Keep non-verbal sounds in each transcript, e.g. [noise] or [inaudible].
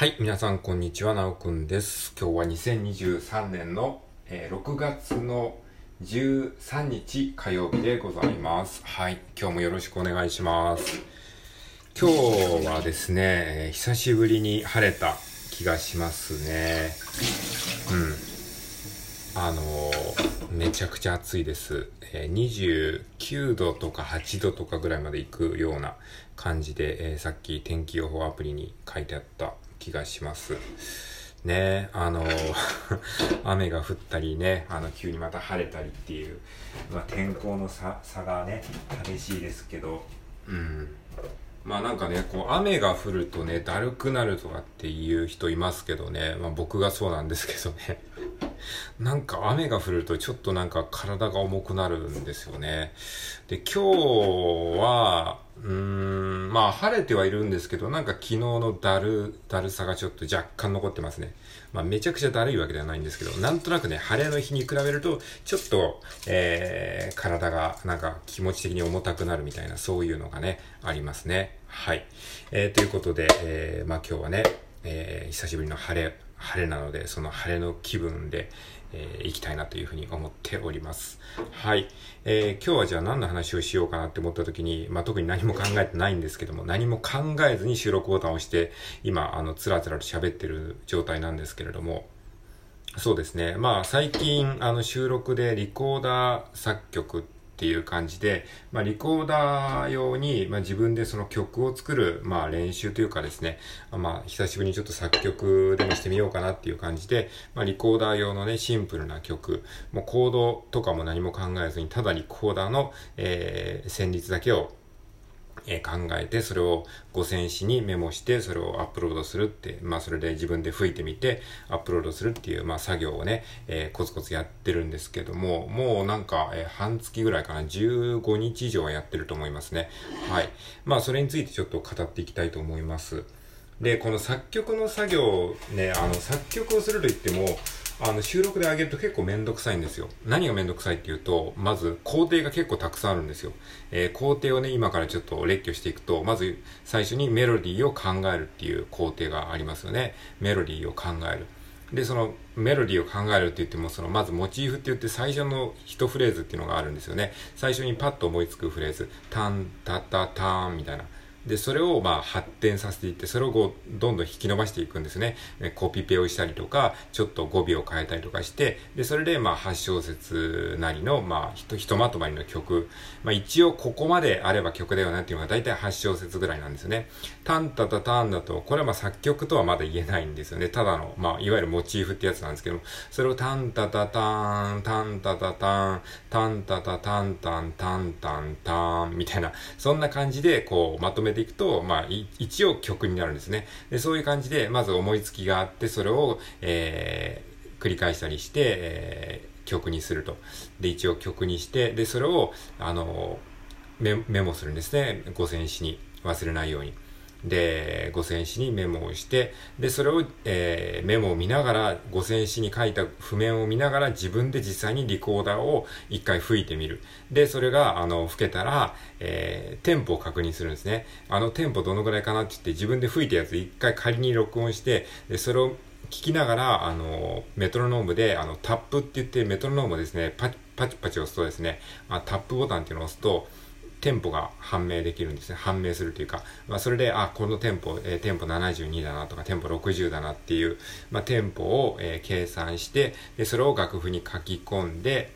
はい、皆さんこんにちは、なおくんです。今日は2023年の、えー6月の13日火曜日でございます。はい、今日もよろしくお願いします。今日はですね、えー久しぶりに晴れた気がしますね。うん。あのーめちゃくちゃ暑いです。えー29度とか8度とかぐらいまで行くような感じで、えーさっき天気予報アプリに書いてあった気がします。ねあの [laughs] 雨が降ったりね、あの、急にまた晴れたりっていう、まあ、天候の差差がね、激しいですけど、うん。まあなんかね、こう雨が降るとね、だるくなるとかっていう人いますけどね、まあ僕がそうなんですけどね。なんか雨が降るとちょっとなんか体が重くなるんですよね。で、今日は、うーん、まあ晴れてはいるんですけど、なんか昨日のだる、だるさがちょっと若干残ってますね。まあめちゃくちゃだるいわけではないんですけど、なんとなくね、晴れの日に比べると、ちょっと、えー、体がなんか気持ち的に重たくなるみたいな、そういうのがね、ありますね。はい。えー、ということで、えー、まあ今日はね、えー、久しぶりの晴れ、晴れなので、その晴れの気分で、えー、行きたいなというふうに思っております。はい。えー、今日はじゃあ何の話をしようかなって思った時に、まあ、特に何も考えてないんですけども、何も考えずに収録ボタンを押して、今、あの、つらつらと喋ってる状態なんですけれども、そうですね。まあ、最近、あの、収録でリコーダー作曲ってていう感じで、まあ、リコーダー用に、まあ、自分でその曲を作る、まあ、練習というかですね、まあ、久しぶりにちょっと作曲でもしてみようかなっていう感じで、まあ、リコーダー用のね、シンプルな曲、もうコードとかも何も考えずに、ただリコーダーの、えー、旋律だけをえ考えて、それを5000詞にメモして、それをアップロードするって、まあそれで自分で吹いてみて、アップロードするっていう、まあ作業をね、えーコツコツやってるんですけども、もうなんか、えー半月ぐらいかな、15日以上はやってると思いますね。はい。まあそれについてちょっと語っていきたいと思います。で、この作曲の作業ね、あの、作曲をすると言っても、あの、収録で上げると結構めんどくさいんですよ。何がめんどくさいっていうと、まず工程が結構たくさんあるんですよ。えー工程をね、今からちょっと列挙していくと、まず最初にメロディーを考えるっていう工程がありますよね。メロディーを考える。で、そのメロディーを考えるって言っても、そのまずモチーフって言って最初の一フレーズっていうのがあるんですよね。最初にパッと思いつくフレーズ、タン、タタターンみたいな。で、それをまあ発展させていって、それをこう、どんどん引き伸ばしていくんですね。コピペをしたりとか、ちょっと語尾を変えたりとかして、で、それでまあ8小節なりの、まあひと、ひとまとまりの曲。まあ一応ここまであれば曲だよなっていうのが大体8小節ぐらいなんですよね。タンタタタンだと、これはまあ作曲とはまだ言えないんですよね。ただの、まあいわゆるモチーフってやつなんですけども、それをタンタタタン、タンタタタン、タンタタタンタン、タンタンタンみたいな、そんな感じでこうまとめていくと、まあ一応曲になるんですね。で、そういう感じで、まず思いつきがあって、それを、えー、繰り返したりして、えー曲にすると。で、一応曲にして、で、それを、あの、メメモするんですね。5000詞に忘れないように。で、5000詞にメモをして、で、それを、えーメモを見ながら、5000詞に書いた譜面を見ながら、自分で実際にリコーダーを一回吹いてみる。で、それが、あの、吹けたら、えーテンポを確認するんですね。あの、テンポどのぐらいかなって言って、自分で吹いたやつ一回仮に録音して、で、それを聞きながら、あの、メトロノームで、あの、タップって言って、メトロノームをですね、パチパチパチ押すとですね、あタップボタンっていうのを押すと、テンポが判明できるんですね。判明するというか、まあ、それで、あ、このテンポ、えーテンポ72だなとか、テンポ60だなっていう、まあ、テンポを、えー計算して、で、それを楽譜に書き込んで、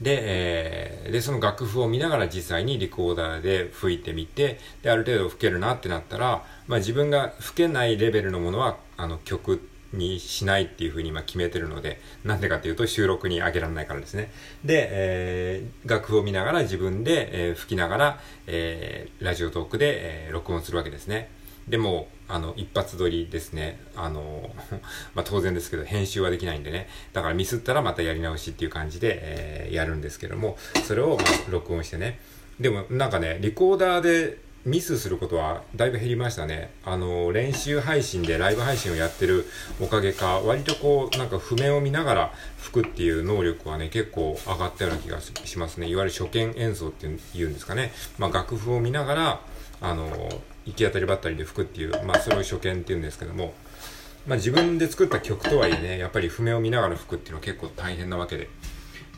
で、えーで、その楽譜を見ながら実際にリコーダーで吹いてみて、で、ある程度吹けるなってなったら、まあ自分が吹けないレベルのものは、あの、曲にしないっていうふうに今決めてるので、なんでかっていうと収録に上げられないからですね。で、えー楽譜を見ながら自分で、えー吹きながら、えーラジオトークで、えー録音するわけですね。でも、あの、一発撮りですね。あの、[laughs] まあ、当然ですけど、編集はできないんでね。だからミスったらまたやり直しっていう感じで、えーやるんですけども、それを、まあ、録音してね。でも、なんかね、リコーダーでミスすることはだいぶ減りましたね。あの、練習配信でライブ配信をやってるおかげか、割とこう、なんか譜面を見ながら吹くっていう能力はね、結構上がったような気がしますね。いわゆる初見演奏っていうんですかね。まあ、楽譜を見ながら、あの、行き当たりばったりで吹くっていう、まあ、それを初見っていうんですけども、まあ、自分で作った曲とはいえねやっぱり譜面を見ながら吹くっていうのは結構大変なわけで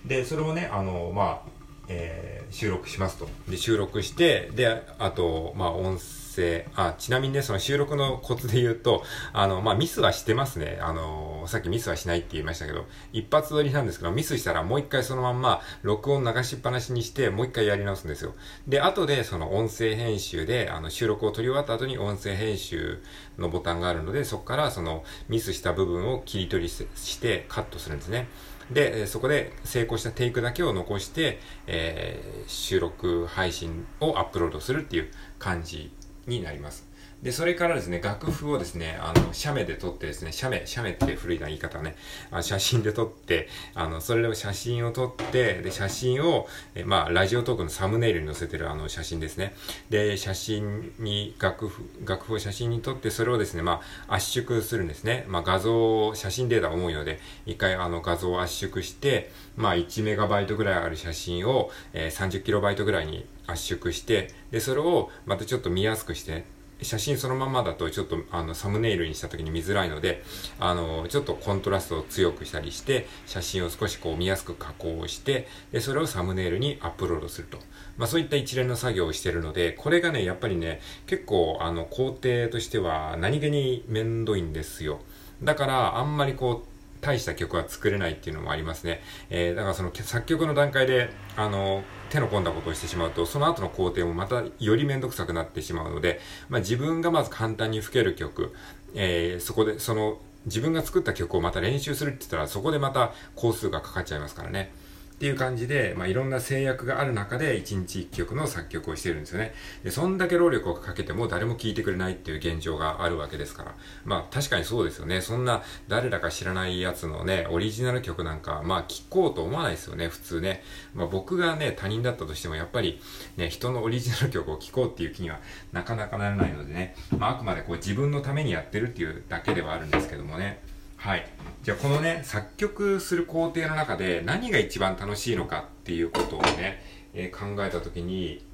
でそれをねあのまあえー、収録しますと。で、収録して、で、あと、まあ、音声、あ、ちなみにね、その収録のコツで言うと、あの、まあ、ミスはしてますね。あの、さっきミスはしないって言いましたけど、一発撮りなんですけど、ミスしたらもう一回そのまんま、録音流しっぱなしにして、もう一回やり直すんですよ。で、後で、その音声編集で、あの、収録を撮り終わった後に音声編集のボタンがあるので、そこからその、ミスした部分を切り取りしてカットするんですね。で、そこで成功したテイクだけを残して、えー、収録配信をアップロードするっていう感じになります。で、それからですね、楽譜をですね、あの、写メで撮ってですね、写メ、写メって古いな言い方ね、あ写真で撮って、あの、それを写真を撮って、で、写真を、えまあ、ラジオトークのサムネイルに載せてるあの写真ですね。で、写真に、楽譜、楽譜を写真に撮って、それをですね、まあ、圧縮するんですね。まあ、画像を、写真データ重いので、一回あの画像を圧縮して、まあ、1メガバイトぐらいある写真を、えー、30キロバイトぐらいに圧縮して、で、それをまたちょっと見やすくして、写真そのままだとちょっとあのサムネイルにした時に見づらいので、あの、ちょっとコントラストを強くしたりして、写真を少しこう見やすく加工をして、で、それをサムネイルにアップロードすると。まあそういった一連の作業をしてるので、これがね、やっぱりね、結構あの工程としては何気にめんどいんですよ。だからあんまりこう、大した曲は作れないっていうのもありますね。えー、だからその作曲の段階で、あの、手の込んだことをしてしまうと、その後の工程もまたよりめんどくさくなってしまうので、まあ自分がまず簡単に吹ける曲、えー、そこで、その、自分が作った曲をまた練習するって言ったら、そこでまた工数がかかっちゃいますからね。っていう感じで、まあ、いろんな制約がある中で1日1曲の作曲をしてるんですよね。で、そんだけ労力をかけても誰も聴いてくれないっていう現状があるわけですから。まあ確かにそうですよね。そんな誰だか知らないやつのね、オリジナル曲なんか、まあ聴こうと思わないですよね、普通ね。まあ僕がね、他人だったとしてもやっぱりね、人のオリジナル曲を聴こうっていう気にはなかなかならないのでね、まああくまでこう自分のためにやってるっていうだけではあるんですけどもね。はい。じゃあこのね、作曲する工程の中で何が一番楽しいのかっていうことをね、えー、考えたときに、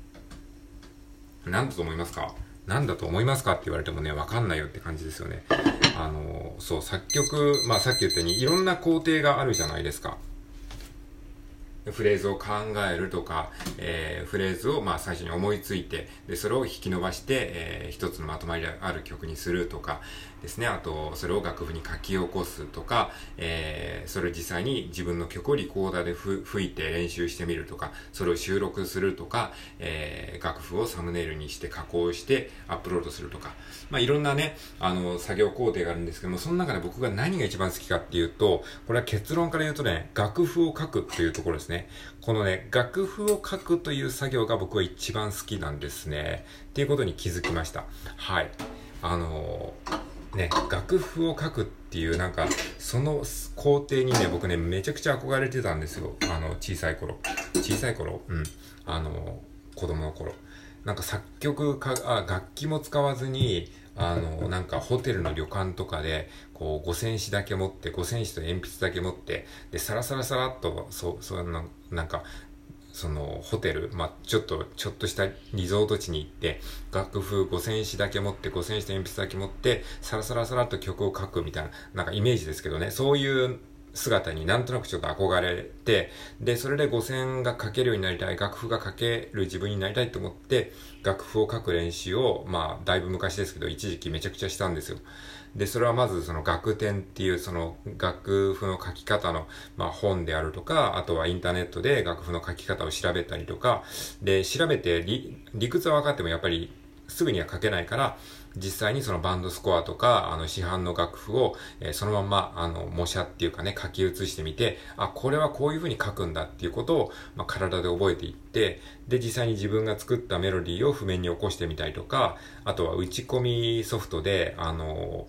何だと思いますか？何だと思いますかって言われてもね、わかんないよって感じですよね。あのー、そう、作曲、まあさっき言ったようにいろんな工程があるじゃないですか。フレーズを考えるとか、えー、フレーズをまあ最初に思いついて、で、それを引き伸ばして、えー、一つのまとまりである曲にするとかですね。あと、それを楽譜に書き起こすとか、えー、それを実際に自分の曲をリコーダーで吹いて練習してみるとか、それを収録するとか、えー、楽譜をサムネイルにして加工してアップロードするとか、まあいろんなね、あの、作業工程があるんですけども、その中で僕が何が一番好きかっていうと、これは結論から言うとね、楽譜を書くというところですね。ね。このね、楽譜を書くという作業が僕は一番好きなんですね。っていうことに気づきました。はい。あのー、ね、楽譜を書くっていうなんか、その工程にね、僕ね、めちゃくちゃ憧れてたんですよ。あの、小さい頃。小さい頃うん。あのー、子供の頃。なんか作曲か、あ、楽器も使わずに、あの、[laughs] なんかホテルの旅館とかで、こう、五線紙だけ持って、五線紙と鉛筆だけ持って、で、サラサラサラっと、そう、そうな、なんか、その、ホテル、まあ、ちょっと、ちょっとしたリゾート地に行って、楽譜5000紙だけ持って、5000紙と鉛筆だけ持って、サラサラサラっと曲を書くみたいな、なんかイメージですけどね、そういう姿になんとなくちょっと憧れて、で、それで五線が書けるようになりたい、楽譜が書ける自分になりたいと思って、楽譜を書く練習を、まあ、だいぶ昔ですけど、一時期めちゃくちゃしたんですよ。で、それはまずその楽天っていうその楽譜の書き方の、まあ、本であるとか、あとはインターネットで楽譜の書き方を調べたりとか、で、調べて理、理屈は分かってもやっぱりすぐには書けないから、実際にそのバンドスコアとか、あの市販の楽譜を、えー、そのまま、あの、模写っていうかね、書き写してみて、あ、これはこういう風に書くんだっていうことを、まあ、体で覚えていって、で、実際に自分が作ったメロディーを譜面に起こしてみたりとか、あとは打ち込みソフトで、あの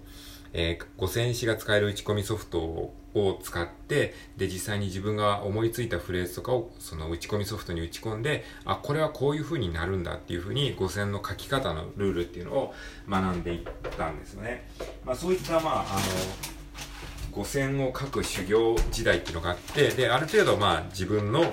えー、5000詞が使える打ち込みソフトを使って、で、実際に自分が思いついたフレーズとかを、その打ち込みソフトに打ち込んで、あ、これはこういう風になるんだっていう風に、5000の書き方のルールっていうのを学んでいったんですよね。まあ、そういった、まあ、あの、5000を書く修行時代っていうのがあって、で、ある程度、まあ、自分の思っ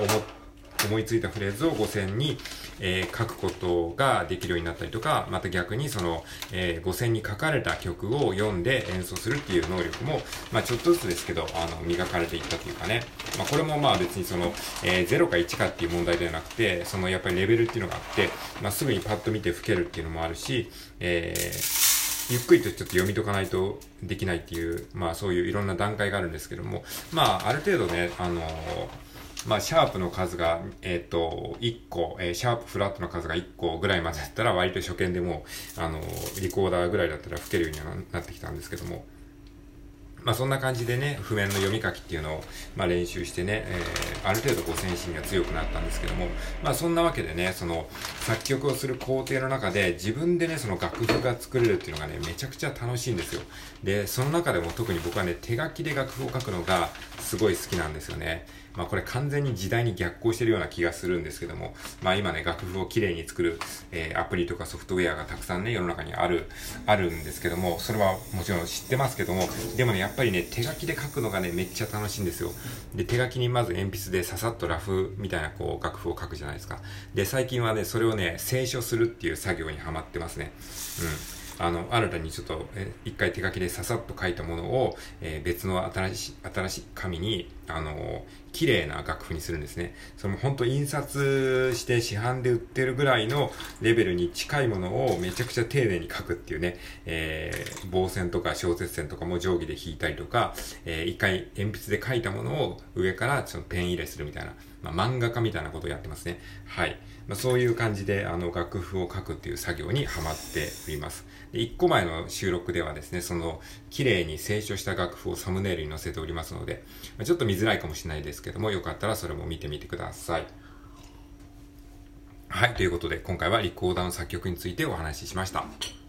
思いついたフレーズを五線に、えー、書くことができるようになったりとか、また逆にその、えー、五線に書かれた曲を読んで演奏するっていう能力も、まあちょっとずつですけど、あの、磨かれていったというかね、まあこれもまあ別にその、えー、0か1かっていう問題ではなくて、そのやっぱりレベルっていうのがあって、まあすぐにパッと見て吹けるっていうのもあるし、えー、ゆっくりとちょっと読み解かないとできないっていう、まあそういういろんな段階があるんですけども、まあある程度ね、あのー、まあ、シャープの数が、えっ、ー、と、1個、えー、シャープフラットの数が1個ぐらいまでだったら、割と初見でもあのリコーダーぐらいだったら吹けるようにはなってきたんですけども、まあそんな感じでね、譜面の読み書きっていうのを、まあ練習してね、えー、ある程度こう先進が強くなったんですけども、まあそんなわけでね、その作曲をする工程の中で自分でね、その楽譜が作れるっていうのがね、めちゃくちゃ楽しいんですよ。で、その中でも特に僕はね、手書きで楽譜を書くのがすごい好きなんですよね。まあこれ完全に時代に逆行してるような気がするんですけども、まあ今ね、楽譜をきれいに作る、えー、アプリとかソフトウェアがたくさんね、世の中にある、あるんですけども、それはもちろん知ってますけども、でもね、やっぱりね、手書きで書くのがね、めっちゃ楽しいんですよ。で、手書きにまず鉛筆でささっとラフみたいなこう楽譜を書くじゃないですか。で、最近はね、それをね、清書するっていう作業にはまってますね。うん。あの、新たにちょっと、え一回手書きでささっと書いたものを、えー、別の新しい、新しい紙に、あの、綺麗な楽譜にするんですね。その本当印刷して市販で売ってるぐらいのレベルに近いものをめちゃくちゃ丁寧に書くっていうね、えー、棒線とか小節線とかも定規で引いたりとか、えー、一回鉛筆で書いたものを上からちょっとペン入れするみたいな、まあ、漫画家みたいなことをやってますね。はい。まあ、そういう感じで、あの、楽譜を書くっていう作業にハマっております。で、1個前の収録ではですね、その、綺麗に清書した楽譜をサムネイルに載せておりますので、まあ、ちょっと見づらいかもしれないですけども、よかったらそれも見てみてください。はい、ということで、今回はリコーダーの作曲についてお話ししました。